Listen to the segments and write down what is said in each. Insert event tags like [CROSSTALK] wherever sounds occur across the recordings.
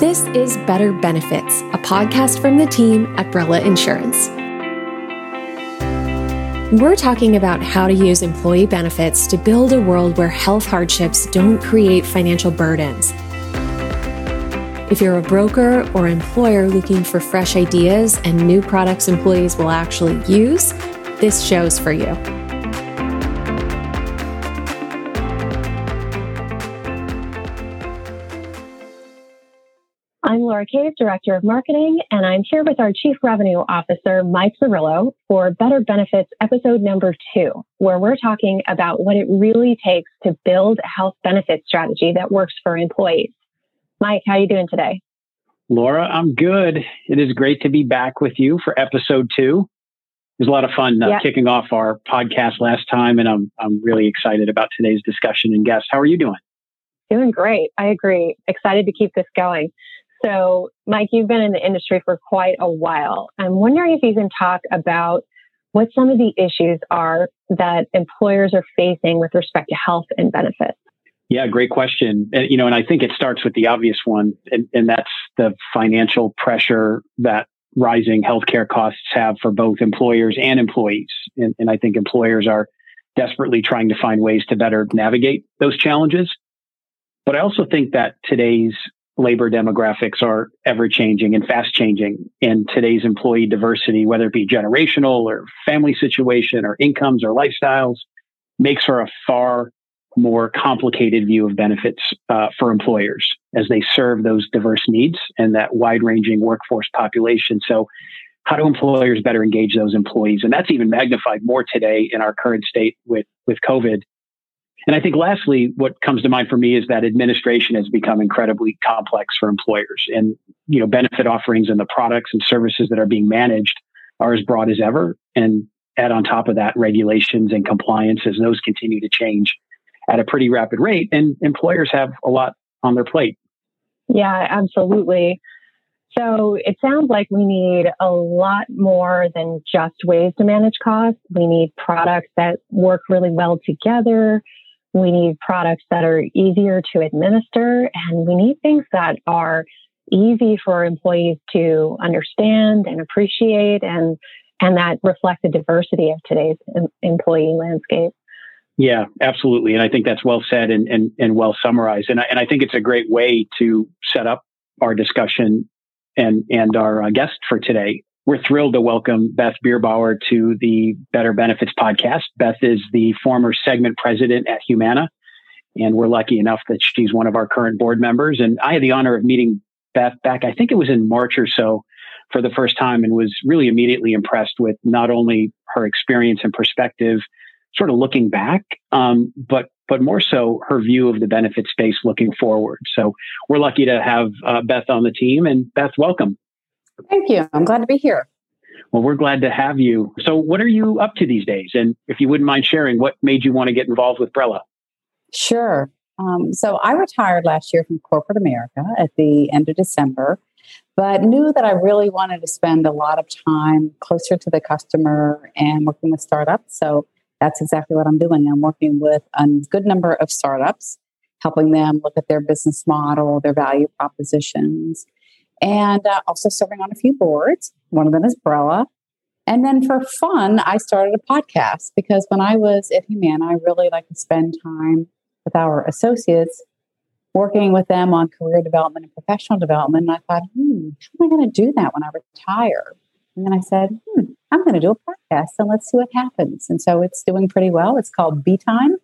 This is Better Benefits, a podcast from the team at Brella Insurance. We're talking about how to use employee benefits to build a world where health hardships don't create financial burdens. If you're a broker or employer looking for fresh ideas and new products employees will actually use, this show's for you. I'm Laura Director of Marketing, and I'm here with our Chief Revenue Officer, Mike Zerillo, for Better Benefits episode number two, where we're talking about what it really takes to build a health benefit strategy that works for employees. Mike, how are you doing today? Laura, I'm good. It is great to be back with you for episode two. It was a lot of fun uh, yeah. kicking off our podcast last time, and I'm I'm really excited about today's discussion and guests. How are you doing? Doing great. I agree. Excited to keep this going. So, Mike, you've been in the industry for quite a while. I'm wondering if you can talk about what some of the issues are that employers are facing with respect to health and benefits. Yeah, great question. And, you know, and I think it starts with the obvious one, and, and that's the financial pressure that rising healthcare costs have for both employers and employees. And, and I think employers are desperately trying to find ways to better navigate those challenges. But I also think that today's labor demographics are ever changing and fast changing. And today's employee diversity, whether it be generational or family situation or incomes or lifestyles, makes for a far more complicated view of benefits uh, for employers as they serve those diverse needs and that wide ranging workforce population. So, how do employers better engage those employees? And that's even magnified more today in our current state with, with COVID and I think lastly, what comes to mind for me is that administration has become incredibly complex for employers and, you know, benefit offerings and the products and services that are being managed are as broad as ever. And add on top of that regulations and compliance as those continue to change at a pretty rapid rate. And employers have a lot on their plate. Yeah, absolutely. So it sounds like we need a lot more than just ways to manage costs. We need products that work really well together. We need products that are easier to administer, and we need things that are easy for employees to understand and appreciate and and that reflect the diversity of today's em- employee landscape. Yeah, absolutely. And I think that's well said and, and, and well summarized. And I, and I think it's a great way to set up our discussion and, and our uh, guest for today. We're thrilled to welcome Beth Bierbower to the Better Benefits podcast. Beth is the former segment president at Humana, and we're lucky enough that she's one of our current board members. And I had the honor of meeting Beth back, I think it was in March or so, for the first time, and was really immediately impressed with not only her experience and perspective, sort of looking back, um, but but more so her view of the benefit space looking forward. So we're lucky to have uh, Beth on the team, and Beth, welcome. Thank you. I'm glad to be here. Well, we're glad to have you. So, what are you up to these days? And if you wouldn't mind sharing, what made you want to get involved with Brella? Sure. Um, so, I retired last year from corporate America at the end of December, but knew that I really wanted to spend a lot of time closer to the customer and working with startups. So, that's exactly what I'm doing. I'm working with a good number of startups, helping them look at their business model, their value propositions, and uh, also serving on a few boards. One of them is Brella. And then for fun, I started a podcast because when I was at Humana, I really like to spend time with our associates, working with them on career development and professional development. And I thought, hmm, how am I going to do that when I retire? And then I said, hmm, I'm going to do a podcast and let's see what happens. And so it's doing pretty well. It's called B Time.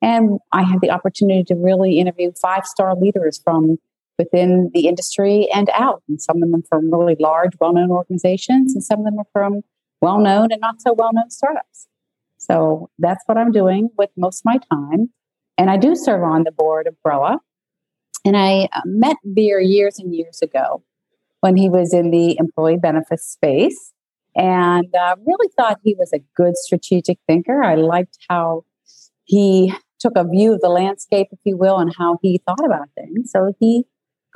And I had the opportunity to really interview five star leaders from within the industry and out. And some of them from really large, well known organizations, and some of them are from well known and not so well known startups. So that's what I'm doing with most of my time. And I do serve on the board of Brella. And I uh, met Beer years and years ago when he was in the employee benefits space and uh, really thought he was a good strategic thinker. I liked how he took a view of the landscape, if you will, and how he thought about things. So he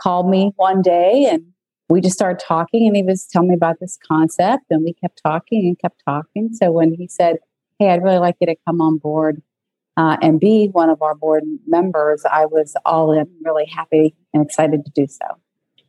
called me one day and we just started talking and he was telling me about this concept and we kept talking and kept talking. So when he said, Hey, I'd really like you to come on board uh, and be one of our board members, I was all in, really happy and excited to do so.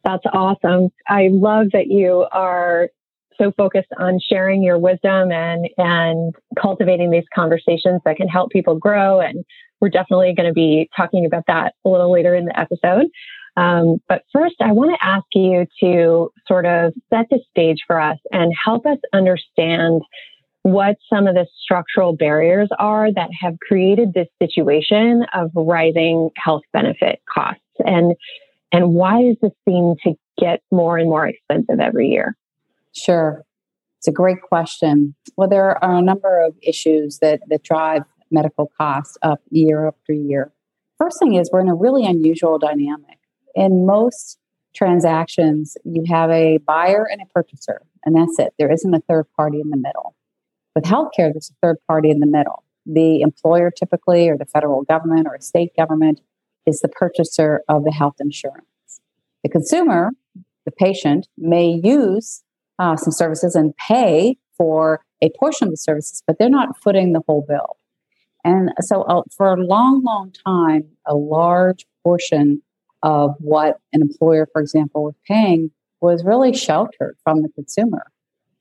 That's awesome. I love that you are so focused on sharing your wisdom and and cultivating these conversations that can help people grow. And we're definitely going to be talking about that a little later in the episode. Um, but first, I want to ask you to sort of set the stage for us and help us understand what some of the structural barriers are that have created this situation of rising health benefit costs and and why does this seem to get more and more expensive every year Sure. It's a great question. Well, there are a number of issues that, that drive medical costs up year after year. First thing is we're in a really unusual dynamic. In most transactions, you have a buyer and a purchaser, and that's it. There isn't a third party in the middle. With healthcare, there's a third party in the middle. The employer, typically, or the federal government or a state government, is the purchaser of the health insurance. The consumer, the patient, may use uh, some services and pay for a portion of the services, but they're not footing the whole bill. And so, uh, for a long, long time, a large portion of what an employer, for example, was paying was really sheltered from the consumer.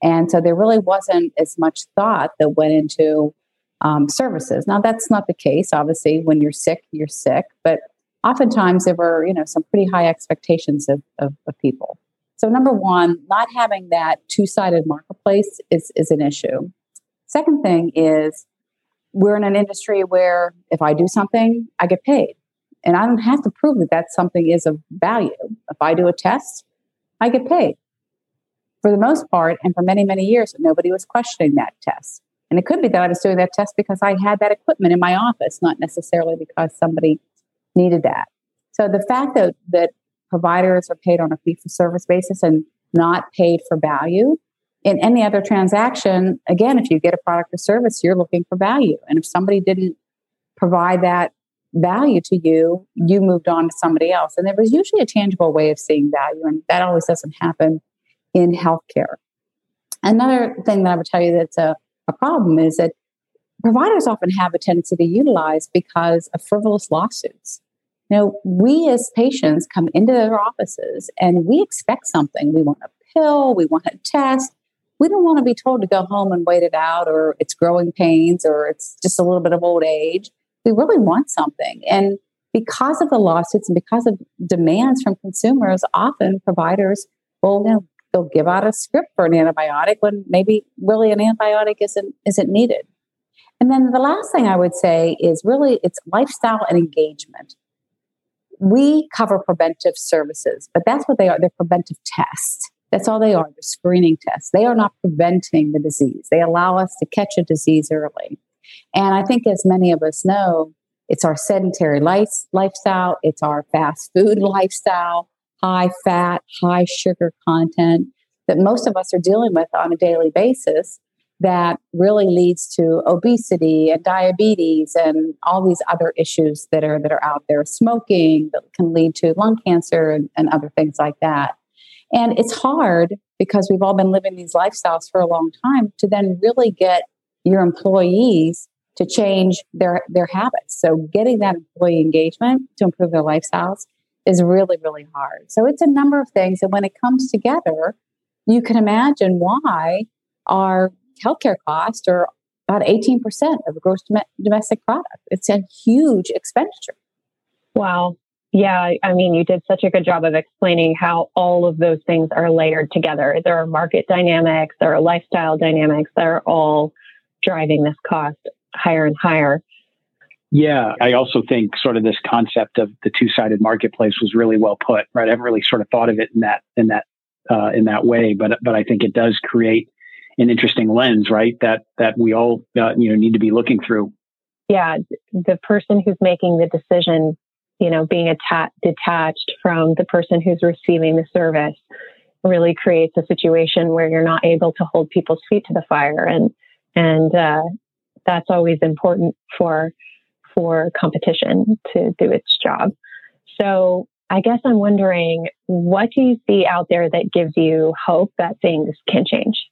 And so, there really wasn't as much thought that went into um, services. Now, that's not the case. Obviously, when you're sick, you're sick, but oftentimes there were, you know, some pretty high expectations of, of, of people. So, number one, not having that two sided marketplace is, is an issue. Second thing is, we're in an industry where if I do something, I get paid. And I don't have to prove that that something is of value. If I do a test, I get paid. For the most part, and for many, many years, nobody was questioning that test. And it could be that I was doing that test because I had that equipment in my office, not necessarily because somebody needed that. So the fact that, that providers are paid on a fee for service basis and not paid for value. In any other transaction, again, if you get a product or service, you're looking for value. And if somebody didn't provide that value to you, you moved on to somebody else. And there was usually a tangible way of seeing value, and that always doesn't happen in healthcare. Another thing that I would tell you that's a, a problem is that providers often have a tendency to utilize because of frivolous lawsuits. Now, we as patients come into their offices and we expect something. We want a pill, we want a test. We don't want to be told to go home and wait it out, or it's growing pains, or it's just a little bit of old age. We really want something. And because of the lawsuits and because of demands from consumers, often providers will you know, they'll give out a script for an antibiotic when maybe really an antibiotic isn't isn't needed. And then the last thing I would say is really it's lifestyle and engagement we cover preventive services, but that's what they are. They're preventive tests. That's all they are. They're screening tests. They are not preventing the disease. They allow us to catch a disease early. And I think, as many of us know, it's our sedentary life, lifestyle, it's our fast food [LAUGHS] lifestyle, high fat, high sugar content that most of us are dealing with on a daily basis that really leads to obesity and diabetes and all these other issues that are that are out there smoking that can lead to lung cancer and, and other things like that. And it's hard because we've all been living these lifestyles for a long time to then really get your employees to change their their habits so getting that employee engagement to improve their lifestyles is really really hard so it's a number of things and when it comes together you can imagine why our healthcare costs are about 18% of gross domestic product. It's a huge expenditure. Wow. Yeah, I mean, you did such a good job of explaining how all of those things are layered together. There are market dynamics, there are lifestyle dynamics that are all driving this cost higher and higher. Yeah, I also think sort of this concept of the two-sided marketplace was really well put. Right, I haven't really sort of thought of it in that in that uh, in that way, but but I think it does create an interesting lens, right? That that we all uh, you know need to be looking through. Yeah, the person who's making the decision, you know, being atta- detached from the person who's receiving the service, really creates a situation where you're not able to hold people's feet to the fire, and and uh, that's always important for for competition to do its job. So I guess I'm wondering, what do you see out there that gives you hope that things can change?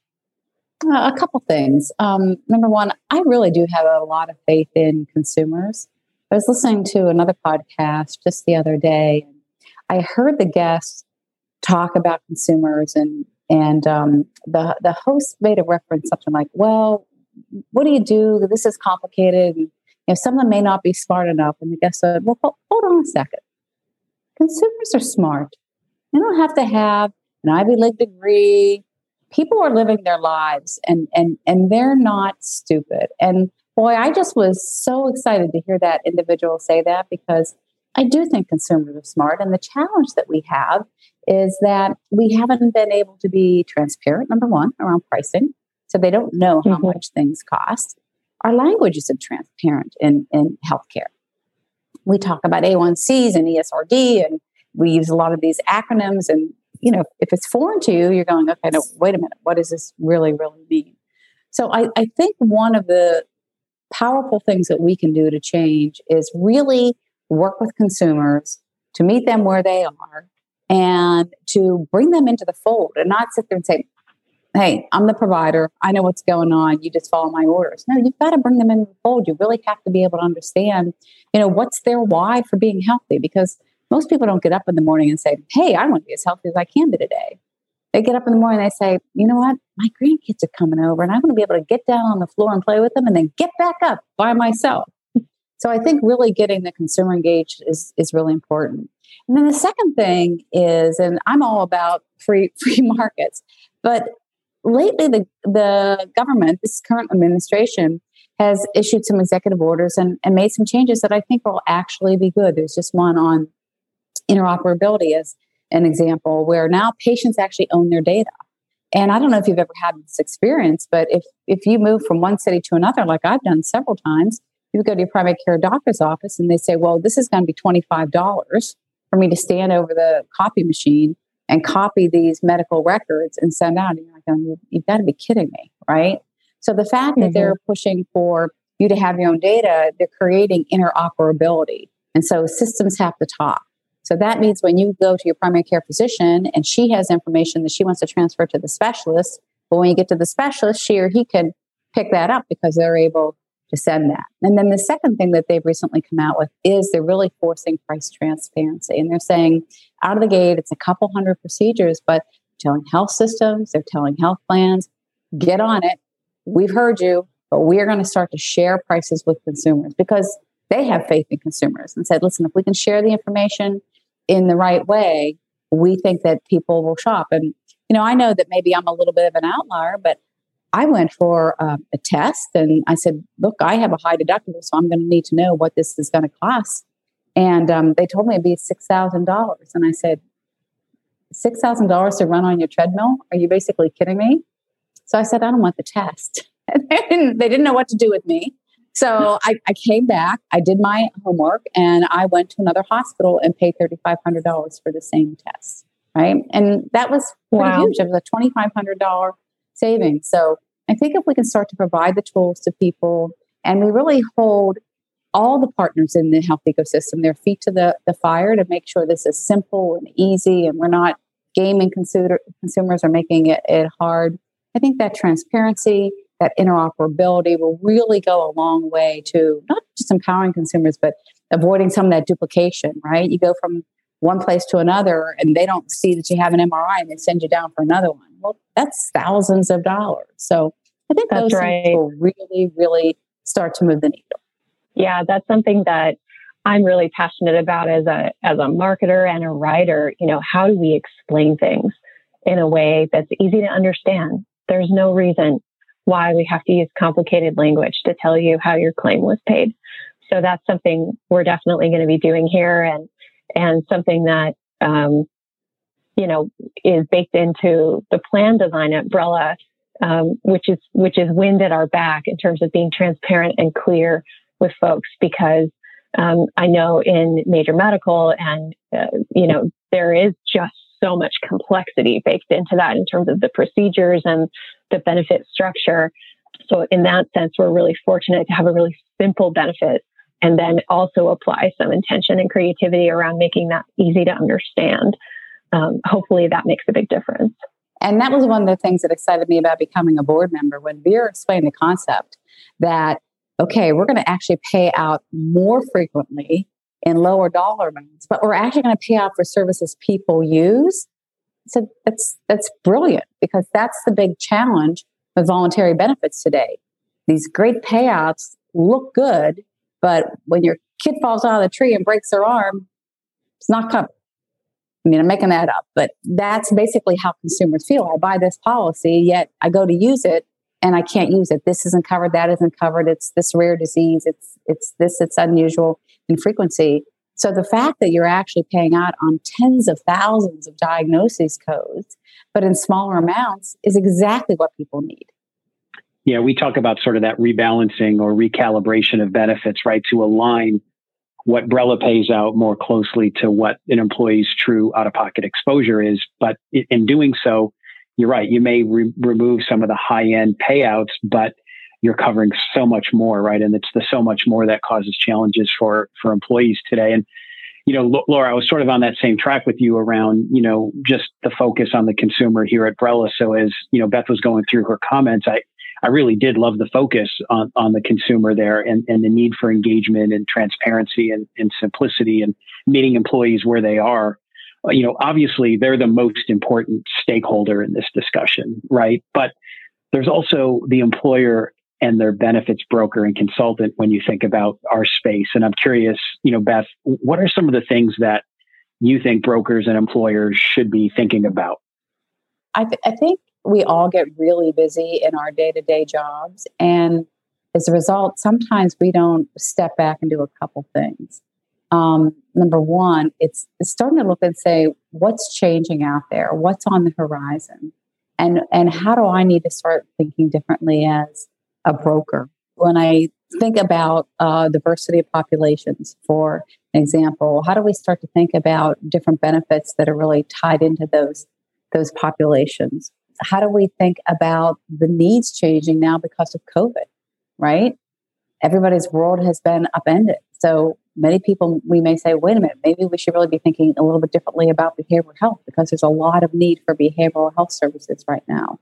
Uh, a couple things. Um, number one, I really do have a lot of faith in consumers. I was listening to another podcast just the other day. I heard the guest talk about consumers and and um, the the host made a reference something like, "Well, what do you do? This is complicated. And, you know, someone may not be smart enough." And the guest said, "Well, hold, on a second. Consumers are smart. They don't have to have an Ivy League degree. People are living their lives, and and and they're not stupid. And boy, I just was so excited to hear that individual say that because I do think consumers are smart. And the challenge that we have is that we haven't been able to be transparent, number one, around pricing. So they don't know how mm-hmm. much things cost. Our language isn't transparent in, in healthcare. We talk about A1Cs and ESRD, and we use a lot of these acronyms. And, you know, if it's foreign to you, you're going, okay, no, wait a minute, what does this really, really mean? So I, I think one of the powerful things that we can do to change is really work with consumers to meet them where they are and to bring them into the fold and not sit there and say, Hey, I'm the provider. I know what's going on. You just follow my orders. No, you've got to bring them in the fold. You really have to be able to understand, you know, what's their why for being healthy because most people don't get up in the morning and say, Hey, I want to be as healthy as I can be today. They get up in the morning and they say, You know what? My grandkids are coming over and I want to be able to get down on the floor and play with them and then get back up by myself. So I think really getting the consumer engaged is, is really important. And then the second thing is, and I'm all about free [LAUGHS] free markets, but lately the the government, this current administration, has issued some executive orders and, and made some changes that I think will actually be good. There's just one on interoperability as an example, where now patients actually own their data. And I don't know if you've ever had this experience, but if if you move from one city to another, like I've done several times, you go to your primary care doctor's office and they say, well, this is going to be $25 for me to stand over the copy machine and copy these medical records and send out. And you're like, you've got to be kidding me, right? So the fact mm-hmm. that they're pushing for you to have your own data, they're creating interoperability. And so systems have to talk. So that means when you go to your primary care physician and she has information that she wants to transfer to the specialist, but when you get to the specialist, she or he can pick that up because they're able send that. And then the second thing that they've recently come out with is they're really forcing price transparency. And they're saying out of the gate, it's a couple hundred procedures, but telling health systems, they're telling health plans, get on it. We've heard you, but we are going to start to share prices with consumers because they have faith in consumers and said, listen, if we can share the information in the right way, we think that people will shop. And, you know, I know that maybe I'm a little bit of an outlier, but I went for um, a test and I said, Look, I have a high deductible, so I'm going to need to know what this is going to cost. And um, they told me it'd be $6,000. And I said, $6,000 to run on your treadmill? Are you basically kidding me? So I said, I don't want the test. [LAUGHS] they, didn't, they didn't know what to do with me. So I, I, came back, I did my homework, and I went to another hospital and paid $3,500 for the same test. Right. And that was pretty wow. huge. It was a $2,500 savings. So I think if we can start to provide the tools to people and we really hold all the partners in the health ecosystem their feet to the, the fire to make sure this is simple and easy and we're not gaming consumer, consumers or making it, it hard. I think that transparency, that interoperability will really go a long way to not just empowering consumers, but avoiding some of that duplication, right? You go from one place to another and they don't see that you have an MRI and they send you down for another one. Well, that's thousands of dollars. So I think that's those right. things will really, really start to move the needle. Yeah, that's something that I'm really passionate about as a as a marketer and a writer. You know, how do we explain things in a way that's easy to understand? There's no reason why we have to use complicated language to tell you how your claim was paid. So that's something we're definitely going to be doing here. And and something that um, you know is baked into the plan design umbrella, um, which is which is wind at our back in terms of being transparent and clear with folks because um, I know in major medical and uh, you know there is just so much complexity baked into that in terms of the procedures and the benefit structure. So in that sense, we're really fortunate to have a really simple benefit and then also apply some intention and creativity around making that easy to understand. Um, hopefully, that makes a big difference. And that was one of the things that excited me about becoming a board member when Vera explained the concept that, okay, we're going to actually pay out more frequently in lower dollar amounts, but we're actually going to pay out for services people use. So that's that's brilliant because that's the big challenge with voluntary benefits today. These great payouts look good, but when your kid falls out of the tree and breaks their arm, it's not covered. I mean, I'm making that up, but that's basically how consumers feel. I buy this policy, yet I go to use it and I can't use it. This isn't covered, that isn't covered. It's this rare disease. It's it's this, it's unusual in frequency. So the fact that you're actually paying out on tens of thousands of diagnosis codes, but in smaller amounts, is exactly what people need. Yeah, we talk about sort of that rebalancing or recalibration of benefits, right, to align what Brella pays out more closely to what an employee's true out of pocket exposure is. But in doing so, you're right, you may re- remove some of the high end payouts, but you're covering so much more, right? And it's the so much more that causes challenges for for employees today. And you know, Laura, I was sort of on that same track with you around, you know, just the focus on the consumer here at Brella. So as you know, Beth was going through her comments, I I really did love the focus on, on the consumer there and, and the need for engagement and transparency and, and simplicity and meeting employees where they are. Uh, you know, obviously they're the most important stakeholder in this discussion, right? But there's also the employer and their benefits broker and consultant when you think about our space. And I'm curious, you know, Beth, what are some of the things that you think brokers and employers should be thinking about? I, th- I think we all get really busy in our day to day jobs. And as a result, sometimes we don't step back and do a couple things. Um, number one, it's, it's starting to look and say, what's changing out there? What's on the horizon? And, and how do I need to start thinking differently as a broker. When I think about uh, diversity of populations, for example, how do we start to think about different benefits that are really tied into those those populations? How do we think about the needs changing now because of COVID? Right, everybody's world has been upended. So many people, we may say, wait a minute, maybe we should really be thinking a little bit differently about behavioral health because there's a lot of need for behavioral health services right now.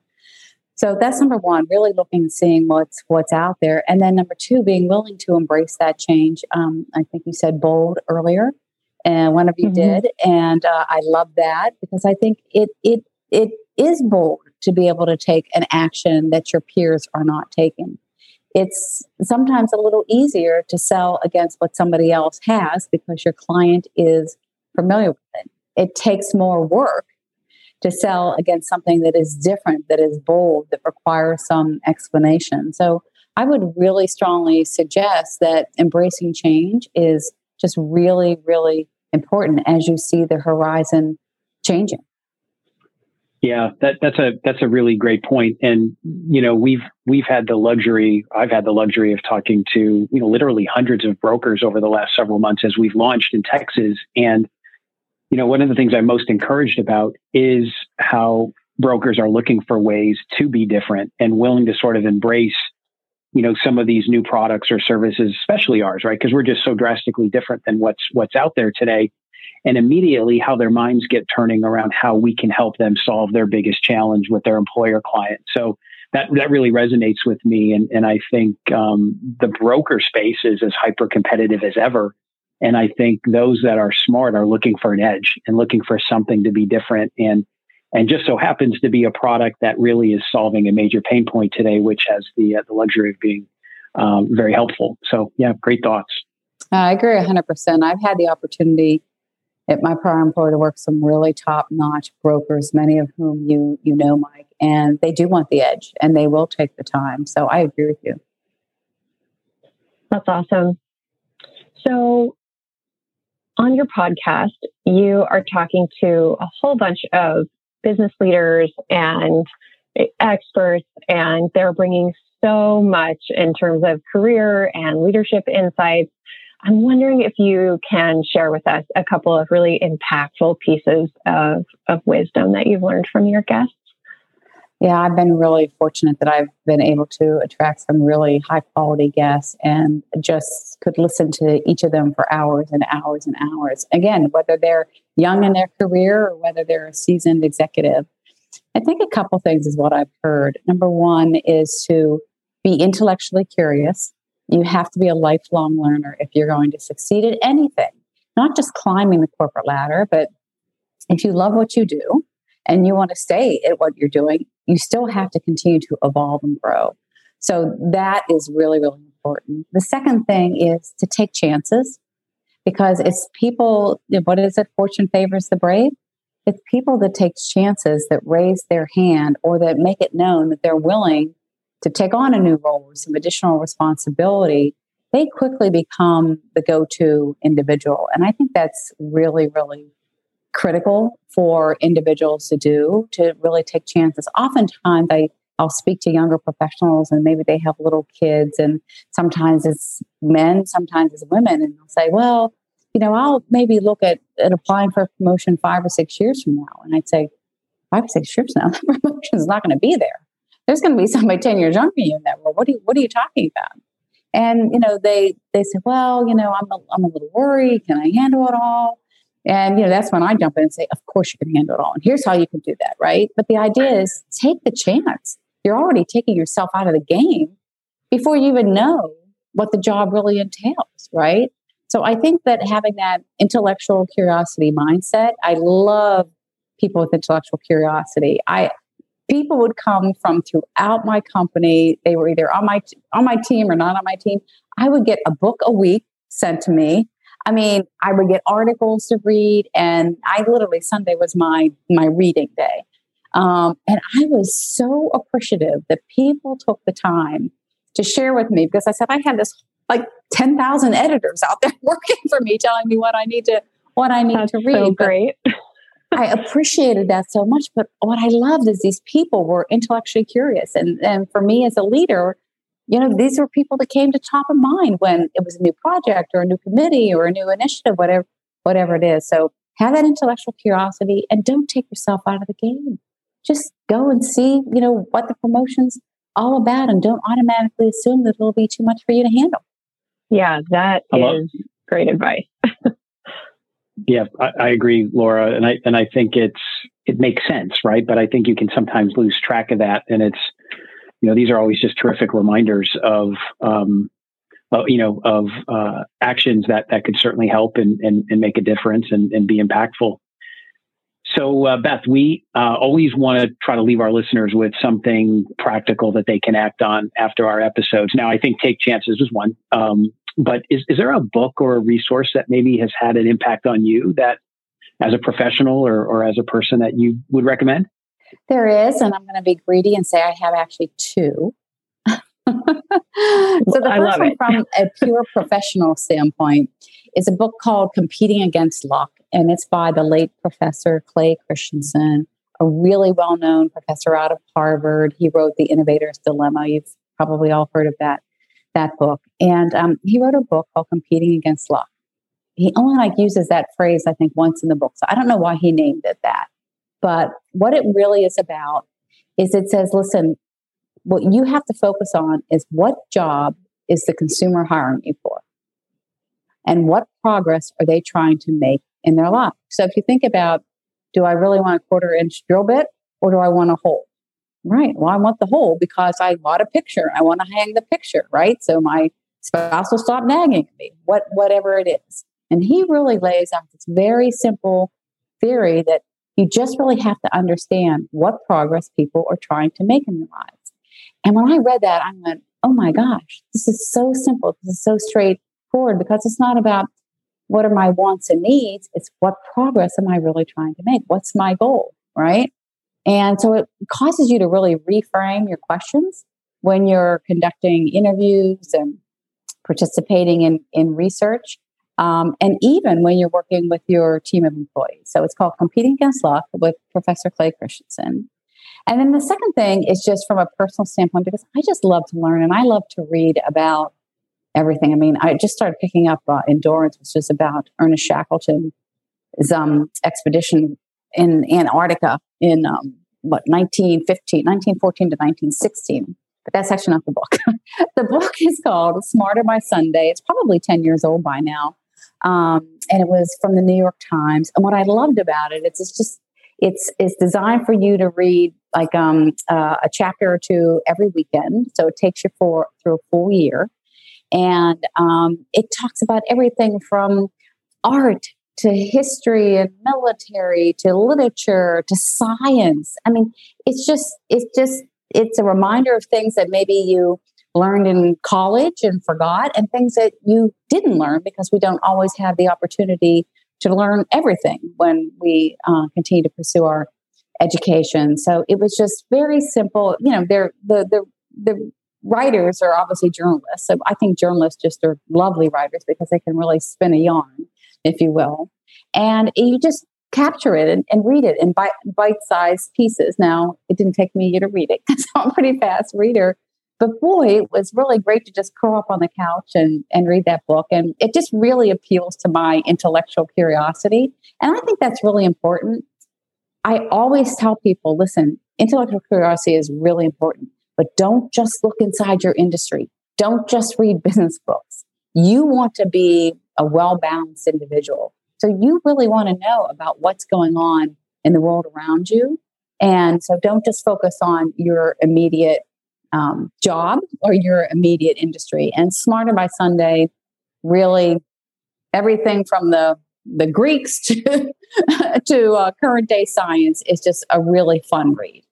So that's number one, really looking and seeing what's what's out there. And then number two, being willing to embrace that change. Um, I think you said bold earlier, and one of you mm-hmm. did. And uh, I love that because I think it it it is bold to be able to take an action that your peers are not taking. It's sometimes a little easier to sell against what somebody else has because your client is familiar with it. It takes more work to sell against something that is different, that is bold, that requires some explanation. So I would really strongly suggest that embracing change is just really, really important as you see the horizon changing. Yeah, that, that's a that's a really great point. And you know, we've we've had the luxury. I've had the luxury of talking to you know literally hundreds of brokers over the last several months as we've launched in Texas. And you know, one of the things I'm most encouraged about is how brokers are looking for ways to be different and willing to sort of embrace, you know, some of these new products or services, especially ours, right? Because we're just so drastically different than what's what's out there today. And immediately how their minds get turning around how we can help them solve their biggest challenge with their employer client. So that that really resonates with me. And and I think um, the broker space is as hyper competitive as ever. And I think those that are smart are looking for an edge and looking for something to be different and and just so happens to be a product that really is solving a major pain point today, which has the uh, the luxury of being um, very helpful. So yeah, great thoughts. I agree 100%. I've had the opportunity at my prior employer to work some really top notch brokers, many of whom you you know, Mike, and they do want the edge and they will take the time. So I agree with you. That's awesome. So on your podcast, you are talking to a whole bunch of business leaders and experts, and they're bringing so much in terms of career and leadership insights. I'm wondering if you can share with us a couple of really impactful pieces of, of wisdom that you've learned from your guests. Yeah, I've been really fortunate that I've been able to attract some really high quality guests and just could listen to each of them for hours and hours and hours. Again, whether they're young in their career or whether they're a seasoned executive. I think a couple things is what I've heard. Number one is to be intellectually curious. You have to be a lifelong learner if you're going to succeed at anything, not just climbing the corporate ladder, but if you love what you do, and you want to stay at what you're doing, you still have to continue to evolve and grow. So that is really, really important. The second thing is to take chances because it's people, what is it? Fortune favors the brave. It's people that take chances that raise their hand or that make it known that they're willing to take on a new role or some additional responsibility. They quickly become the go to individual. And I think that's really, really critical for individuals to do to really take chances. Oftentimes, I I'll speak to younger professionals and maybe they have little kids and sometimes it's men, sometimes it's women. And they'll say, well, you know, I'll maybe look at, at applying for a promotion five or six years from now. And I'd say, five or six years now, [LAUGHS] the promotion is not going to be there. There's going to be somebody 10 years younger than you in that role. What are you, what are you talking about? And, you know, they, they say, well, you know, I'm a, I'm a little worried. Can I handle it all? And, you know, that's when I jump in and say, of course you can handle it all. And here's how you can do that, right? But the idea is take the chance you're already taking yourself out of the game before you even know what the job really entails, right? So I think that having that intellectual curiosity mindset, I love people with intellectual curiosity. I people would come from throughout my company. They were either on my on my team or not on my team. I would get a book a week sent to me. I mean, I would get articles to read, and I literally Sunday was my my reading day. Um, and I was so appreciative that people took the time to share with me because I said I have this like 10,000 editors out there [LAUGHS] working for me telling me what I need to what I need That's to read. So great. I appreciated that so much. But what I loved is these people were intellectually curious. And, and for me as a leader, you know, these were people that came to top of mind when it was a new project or a new committee or a new initiative, whatever, whatever it is. So have that intellectual curiosity and don't take yourself out of the game just go and see, you know, what the promotion's all about and don't automatically assume that it'll be too much for you to handle. Yeah, that is great advice. [LAUGHS] yeah, I, I, agree, Laura, and I and I think it's it makes sense, right? But I think you can sometimes lose track of that, and it's you know these are always just terrific reminders of um, uh, you know of uh, actions that that could certainly help and and, and make a difference and, and be impactful. So, uh, Beth, we uh, always want to try to leave our listeners with something practical that they can act on after our episodes. Now, I think Take Chances is one. Um, but is, is there a book or a resource that maybe has had an impact on you that, as a professional or, or as a person, that you would recommend? There is, and I'm going to be greedy and say I have actually two. [LAUGHS] so the first one, it. from a pure professional standpoint, is a book called Competing Against Luck and it's by the late Professor Clay Christensen, a really well known professor out of Harvard. He wrote The Innovator's Dilemma. You've probably all heard of that, that book. And um, he wrote a book called Competing Against Luck. He only like uses that phrase, I think, once in the book. So I don't know why he named it that. But what it really is about is it says, listen, what you have to focus on is what job is the consumer hiring you for? And what progress are they trying to make in their life. So if you think about, do I really want a quarter inch drill bit or do I want a hole? Right. Well, I want the hole because I bought a picture. I want to hang the picture, right? So my spouse will stop nagging me, what, whatever it is. And he really lays out this very simple theory that you just really have to understand what progress people are trying to make in their lives. And when I read that, I went, oh my gosh, this is so simple. This is so straightforward because it's not about what are my wants and needs? It's what progress am I really trying to make? What's my goal? Right. And so it causes you to really reframe your questions when you're conducting interviews and participating in, in research. Um, and even when you're working with your team of employees. So it's called Competing Against Luck with Professor Clay Christensen. And then the second thing is just from a personal standpoint, because I just love to learn and I love to read about everything. I mean, I just started picking up uh, Endurance, which is about Ernest Shackleton's um, expedition in Antarctica in um, what 1915, 1914 to 1916. But that's actually not the book. [LAUGHS] the book is called Smarter by Sunday. It's probably 10 years old by now. Um, and it was from the New York Times. And what I loved about it, it's, it's just, it's, it's designed for you to read like um, uh, a chapter or two every weekend. So it takes you for through a full year. And um, it talks about everything from art to history and military to literature to science. I mean, it's just it's just it's a reminder of things that maybe you learned in college and forgot and things that you didn't learn because we don't always have the opportunity to learn everything when we uh, continue to pursue our education. So it was just very simple. You know, they're the the the writers are obviously journalists. So I think journalists just are lovely writers because they can really spin a yarn, if you will. And you just capture it and, and read it in bite sized pieces. Now, it didn't take me a year to read it [LAUGHS] because I'm a pretty fast reader. But boy, it was really great to just curl up on the couch and, and read that book. And it just really appeals to my intellectual curiosity. And I think that's really important. I always tell people listen, intellectual curiosity is really important, but don't just look inside your industry. Don't just read [LAUGHS] business books. You want to be a well balanced individual. So you really want to know about what's going on in the world around you. And so don't just focus on your immediate um, job or your immediate industry. And Smarter by Sunday really everything from the the Greeks [LAUGHS] to to uh, current day science is just a really fun read.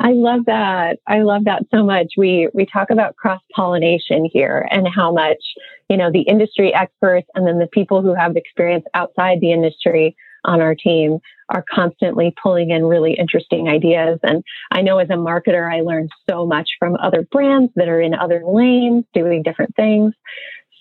I love that. I love that so much. We we talk about cross pollination here and how much you know the industry experts and then the people who have experience outside the industry on our team are constantly pulling in really interesting ideas. And I know as a marketer, I learned so much from other brands that are in other lanes doing different things.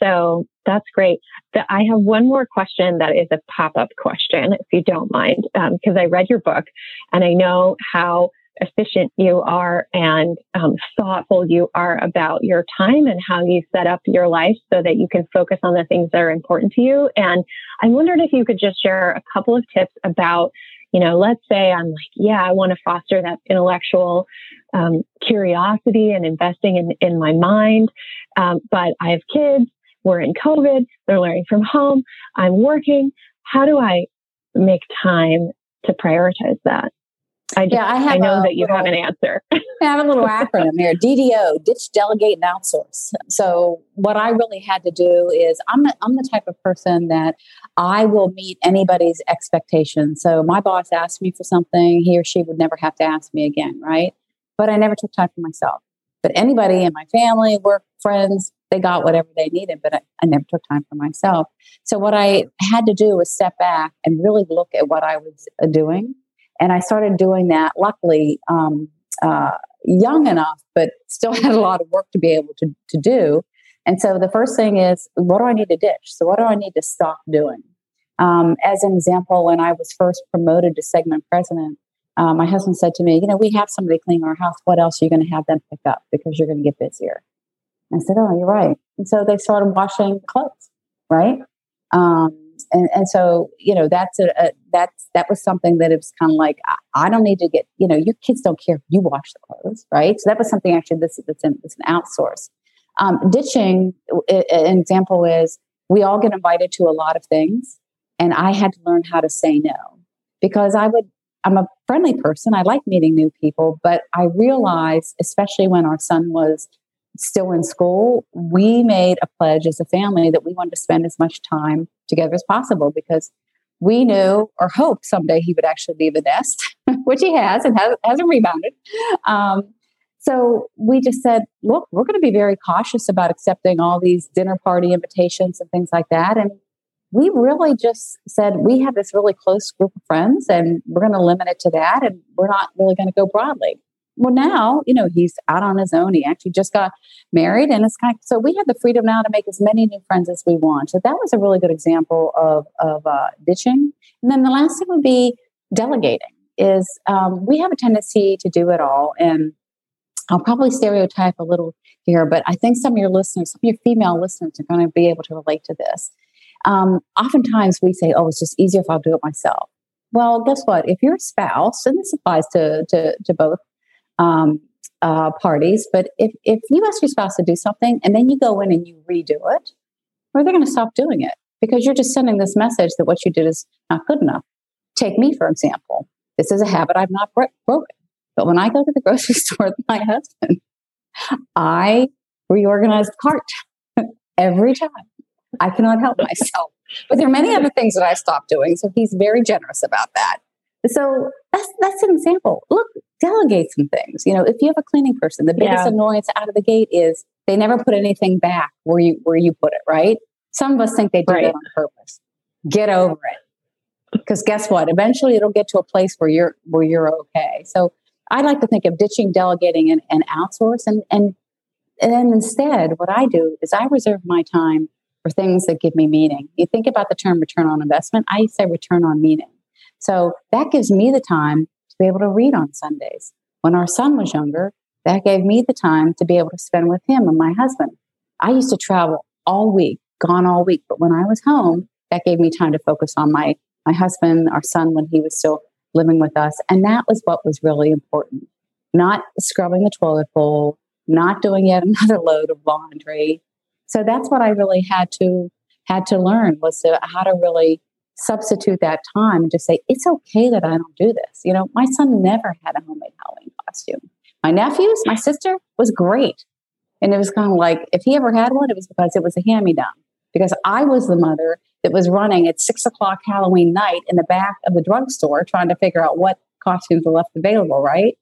So that's great. I have one more question that is a pop up question, if you don't mind, because um, I read your book and I know how efficient you are and um, thoughtful you are about your time and how you set up your life so that you can focus on the things that are important to you. And I wondered if you could just share a couple of tips about, you know, let's say I'm like, yeah, I want to foster that intellectual um, curiosity and investing in, in my mind, um, but I have kids. We're in COVID. They're learning from home. I'm working. How do I make time to prioritize that? I just, yeah, I, have I know that you little, have an answer. [LAUGHS] I have a little acronym here: DDO, ditch, delegate, and outsource. So what I really had to do is I'm a, I'm the type of person that I will meet anybody's expectations. So my boss asked me for something, he or she would never have to ask me again, right? But I never took time for myself. But anybody in my family, work, friends, they got whatever they needed, but I, I never took time for myself. So what I had to do was step back and really look at what I was uh, doing and I started doing that, luckily, um, uh, young enough, but still [LAUGHS] had a lot of work to be able to, to do. And so the first thing is, what do I need to ditch? So, what do I need to stop doing? Um, as an example, when I was first promoted to segment president, uh, my husband said to me, You know, we have somebody clean our house. What else are you going to have them pick up because you're going to get busier? I said, Oh, you're right. And so they started washing clothes, right? Um, and and so you know that's a, a that's that was something that it was kind of like I, I, don't need to get you know your kids don't care if you wash the clothes right? So that was something actually this that's an, an outsource. Um, ditching an example is we all get invited to a lot of things and i had to learn how to say no because i would i'm a friendly person. I like meeting new people but i realized especially when our son was still in school, we made a pledge as a family that we wanted to spend as much time together as possible because we knew or hoped someday he would actually leave the nest, [LAUGHS] which he has and has, hasn't rebounded. Um, so we just said, look, we're going to be very cautious about accepting all these dinner party invitations and things like that. And we really just said, we have this really close group of friends and we're going to limit it to that. And we're not really going to go broadly well, now, you know, he's out on his own. He actually just got married and it's kind of, so we have the freedom now to make as many new friends as we want. So that was a really good example of, of uh, ditching. And then the last thing would be delegating is um, we have a tendency to do it all. And I'll probably stereotype a little here, but I think some of your listeners, some of your female listeners are going to be able to relate to this. Um, oftentimes we say, oh, it's just easier if I'll do it myself. Well, guess what? If you're a spouse, and this applies to, to, to both um, uh, parties. But if, if you ask your spouse to do something and then you go in and you redo it, or they're going to stop doing it because you're just sending this message that what you did is not good enough. Take me, for example. This is a habit I've not bro- broken. But when I go to the [LAUGHS] grocery store with my husband, I reorganize the cart [LAUGHS] every time. I cannot help myself. but there are many other things that I stopped doing. So he's very generous about that. So that's that's an example. Look, delegate some things. You know, if you have a cleaning person, the biggest yeah. annoyance out of the gate is they never put anything back where you where you put it. Right? Some of us think they do right. that on purpose. Get over it because guess what eventually it'll get to a place where you're where you're okay so i like to think of ditching delegating and, and outsource and and and then instead what i do is i reserve my time for things that give me meaning you think about the term return on investment i say return on meaning so that gives me the time to be able to read on sundays when our son was younger that gave me the time to be able to spend with him and my husband i used to travel all week gone all week but when i was home that gave me time to focus on my my husband, our son, when he was still living with us. And that was what was really important. Not scrubbing the toilet bowl, not doing yet [LAUGHS] another load of laundry. So that's what I really had to had to learn was to, how to really substitute that time and just say, it's okay that I don't do this. You know, my son never had a homemade Halloween costume. My nephews, my sister was great. And it was kind of like, if he ever had one, it was because it was a hand me down. Because I was the mother that was running at six o'clock Halloween night in the back of the drugstore trying to figure out what costumes were left available, right?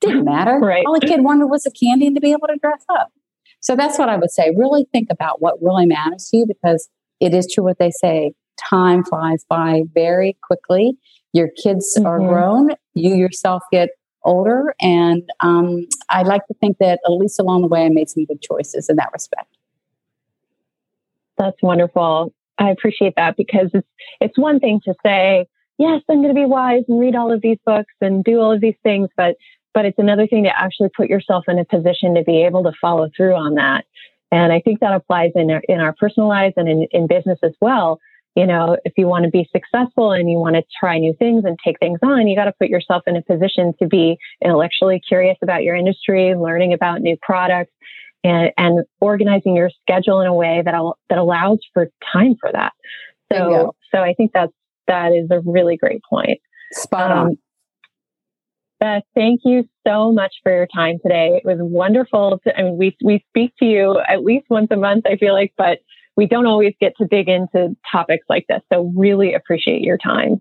Didn't matter. [LAUGHS] Right. All the kid wanted was the candy and to be able to dress up. So that's what I would say. Really think about what really matters to you because it is true what they say time flies by very quickly. Your kids mm-hmm. are grown, you yourself get older. And um, I like to think that at least along the way, I made some good choices in that respect. That's wonderful. I appreciate that because it's it's one thing to say, yes, I'm going to be wise and read all of these books and do all of these things, but but it's another thing to actually put yourself in a position to be able to follow through on that. And I think that applies in our, in our personal lives and in, in business as well. You know, if you want to be successful and you want to try new things and take things on, you got to put yourself in a position to be intellectually curious about your industry, learning about new products, and, and organizing your schedule in a way that that allows for time for that. So, so I think that's that is a really great point. Spot on. Um, Beth, thank you so much for your time today. It was wonderful. To, I mean, we we speak to you at least once a month. I feel like, but we don't always get to dig into topics like this. So, really appreciate your time.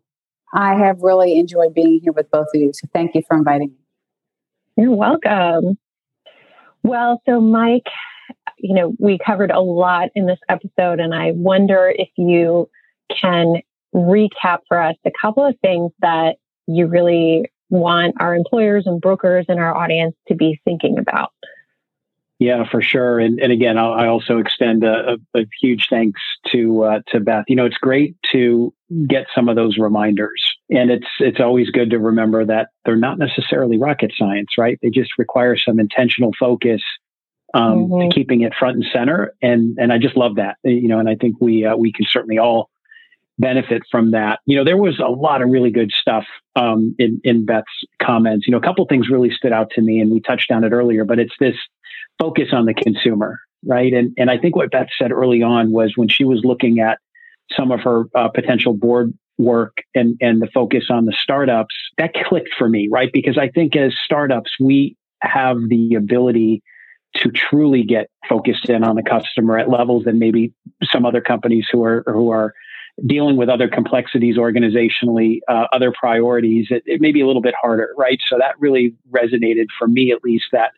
I have really enjoyed being here with both of you. So, thank you for inviting me. You're welcome. Well, so Mike, you know, we covered a lot in this episode, and I wonder if you can recap for us a couple of things that you really want our employers and brokers and our audience to be thinking about. Yeah, for sure. And, and again, I'll, i also extend a, a, a huge thanks to uh, to Beth. You know, it's great to get some of those reminders, and it's it's always good to remember that they're not necessarily rocket science, right? They just require some intentional focus um, mm-hmm. to keeping it front and center. And and I just love that. You know, and I think we uh, we can certainly all benefit from that. You know, there was a lot of really good stuff um, in in Beth's comments. You know, a couple things really stood out to me, and we touched on it earlier. But it's this focus on the consumer, right? And and I think what Beth said early on was when she was looking at some of her uh, potential board work and and the focus on the startups, that clicked for me, right? Because I think as startups, we have the ability to truly get focused in on the customer at levels that maybe some other companies who are who are dealing with other complexities organizationally, uh, other priorities, it, it may be a little bit harder, right? So that really resonated for me, at least, that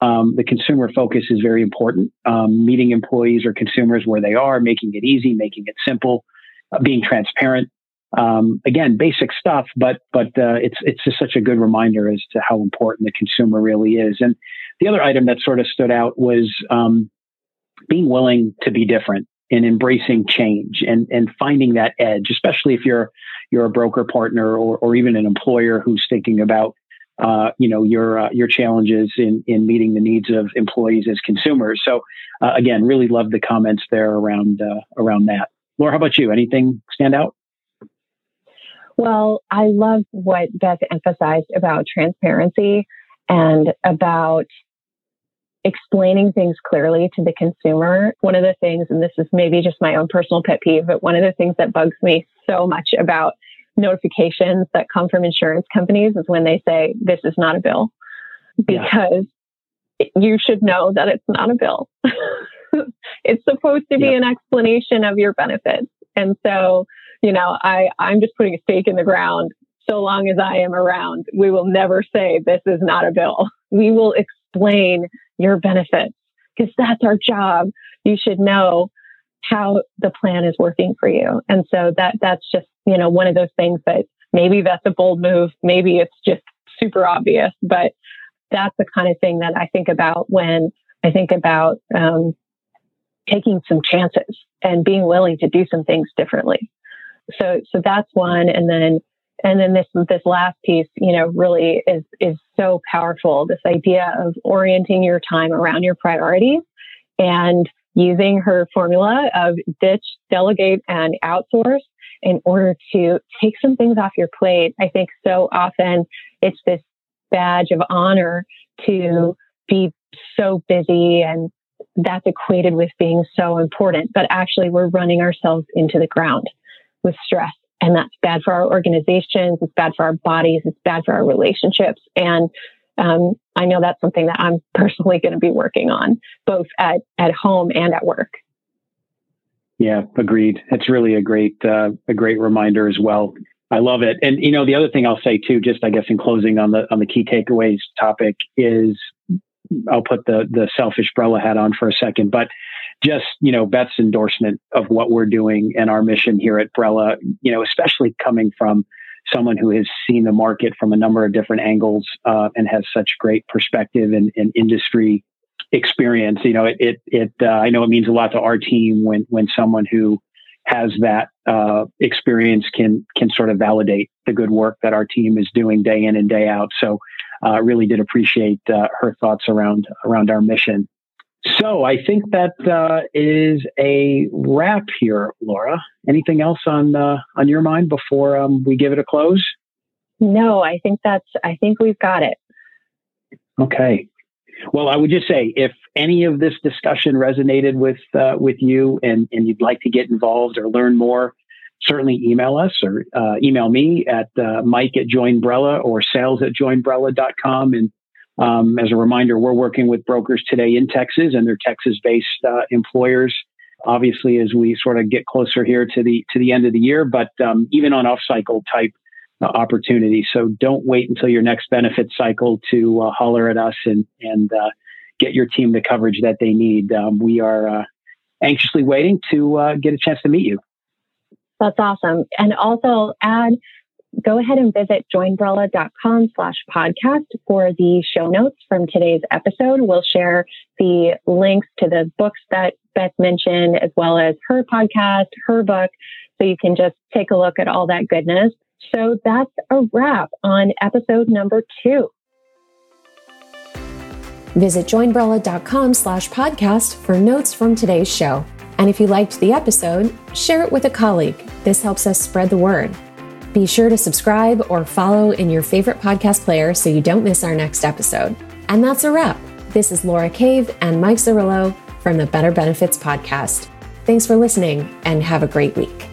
um, the consumer focus is very important. Um, meeting employees or consumers where they are, making it easy, making it simple, uh, being transparent. Um, again, basic stuff, but but uh, it's it's just such a good reminder as to how important the consumer really is. And the other item that sort of stood out was um, being willing to be different and embracing change and and finding that edge, especially if you're you're a broker partner or or even an employer who's thinking about uh, you know your uh, your challenges in in meeting the needs of employees as consumers. So uh, again, really love the comments there around uh, around that. Laura, how about you? Anything stand out? Well, I love what Beth emphasized about transparency and about explaining things clearly to the consumer. One of the things, and this is maybe just my own personal pet peeve, but one of the things that bugs me so much about notifications that come from insurance companies is when they say this is not a bill because yeah. you should know that it's not a bill. [LAUGHS] it's supposed to be yeah. an explanation of your benefits And so, you know, I, I'm just putting a stake in the ground. So long as I am around, we will never say this is not a bill. We will explain your benefits because that's our job. You should know how the plan is working for you. And so that that's just, you know, one of those things that maybe that's a bold move, maybe it's just super obvious, but that's the kind of thing that I think about when I think about um, taking some chances and being willing to do some things differently. So, so that's one. And then, and then this, this last piece, you know, really is, is so powerful. This idea of orienting your time around your priorities and using her formula of ditch, delegate, and outsource in order to take some things off your plate. I think so often it's this badge of honor to be so busy and that's equated with being so important. But actually, we're running ourselves into the ground with stress. And that's bad for our organizations. It's bad for our bodies. It's bad for our relationships. And um, I know that's something that I'm [LAUGHS] personally going to be working on, both at, at home and at work. Yeah, agreed. It's really a great uh, a great reminder as well. I love it. And you know, the other thing I'll say too, just I guess in closing on the on the key takeaways topic is I'll put the the selfish Brella hat on for a second, but just you know Beth's endorsement of what we're doing and our mission here at Brella, you know, especially coming from someone who has seen the market from a number of different angles uh, and has such great perspective and, and industry experience. You know, it it, it uh, I know it means a lot to our team when when someone who has that uh, experience can can sort of validate the good work that our team is doing day in and day out. So, uh, really did appreciate uh, her thoughts around around our mission. So, I think that uh, is a wrap here, Laura. Anything else on uh, on your mind before um, we give it a close? No, I think that's. I think we've got it. Okay. Well, I would just say if any of this discussion resonated with uh, with you and, and you'd like to get involved or learn more, certainly email us or uh, email me at uh, mike at joinbrella or sales at joinbrella.com. And um, as a reminder, we're working with brokers today in Texas and they're Texas based uh, employers. Obviously, as we sort of get closer here to the to the end of the year, but um, even on off cycle type opportunity. So don't wait until your next benefit cycle to uh, holler at us and and uh, get your team the coverage that they need. Um, we are uh, anxiously waiting to uh, get a chance to meet you. That's awesome. And also add, go ahead and visit joinbrella.com slash podcast for the show notes from today's episode. We'll share the links to the books that Beth mentioned, as well as her podcast, her book. So you can just take a look at all that goodness. So that's a wrap on episode number two. Visit joinbrella.com slash podcast for notes from today's show. And if you liked the episode, share it with a colleague. This helps us spread the word. Be sure to subscribe or follow in your favorite podcast player so you don't miss our next episode. And that's a wrap. This is Laura Cave and Mike Zerillo from the Better Benefits Podcast. Thanks for listening and have a great week.